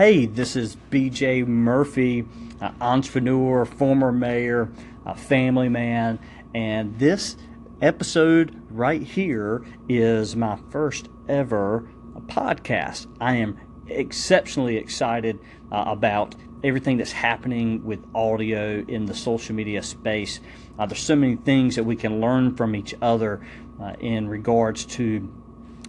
Hey, this is BJ Murphy, uh, entrepreneur, former mayor, a family man, and this episode right here is my first ever podcast. I am exceptionally excited uh, about everything that's happening with audio in the social media space. Uh, there's so many things that we can learn from each other uh, in regards to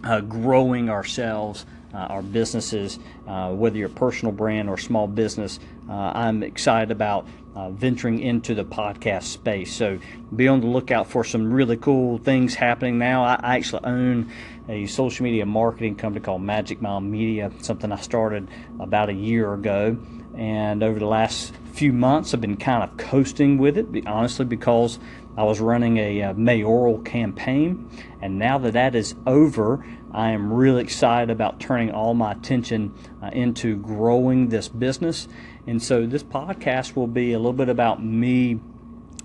uh, growing ourselves, our businesses, uh, whether you're a personal brand or small business. Uh, I'm excited about uh, venturing into the podcast space. So be on the lookout for some really cool things happening now. I, I actually own a social media marketing company called Magic Mile Media, something I started about a year ago. And over the last few months, I've been kind of coasting with it, honestly, because I was running a, uh, mayoral campaign. And now that that is over, I am really excited about turning all my attention uh, into growing this business. And so this podcast will be a little bit about me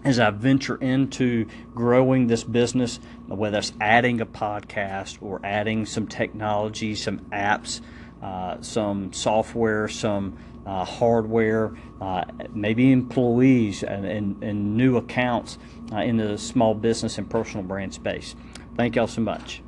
as I venture into growing this business, whether it's adding a podcast or adding some technology, some apps, uh, some software, some uh, hardware, uh, maybe employees and, and, and new accounts uh, in the small business and personal brand space. Thank y'all so much.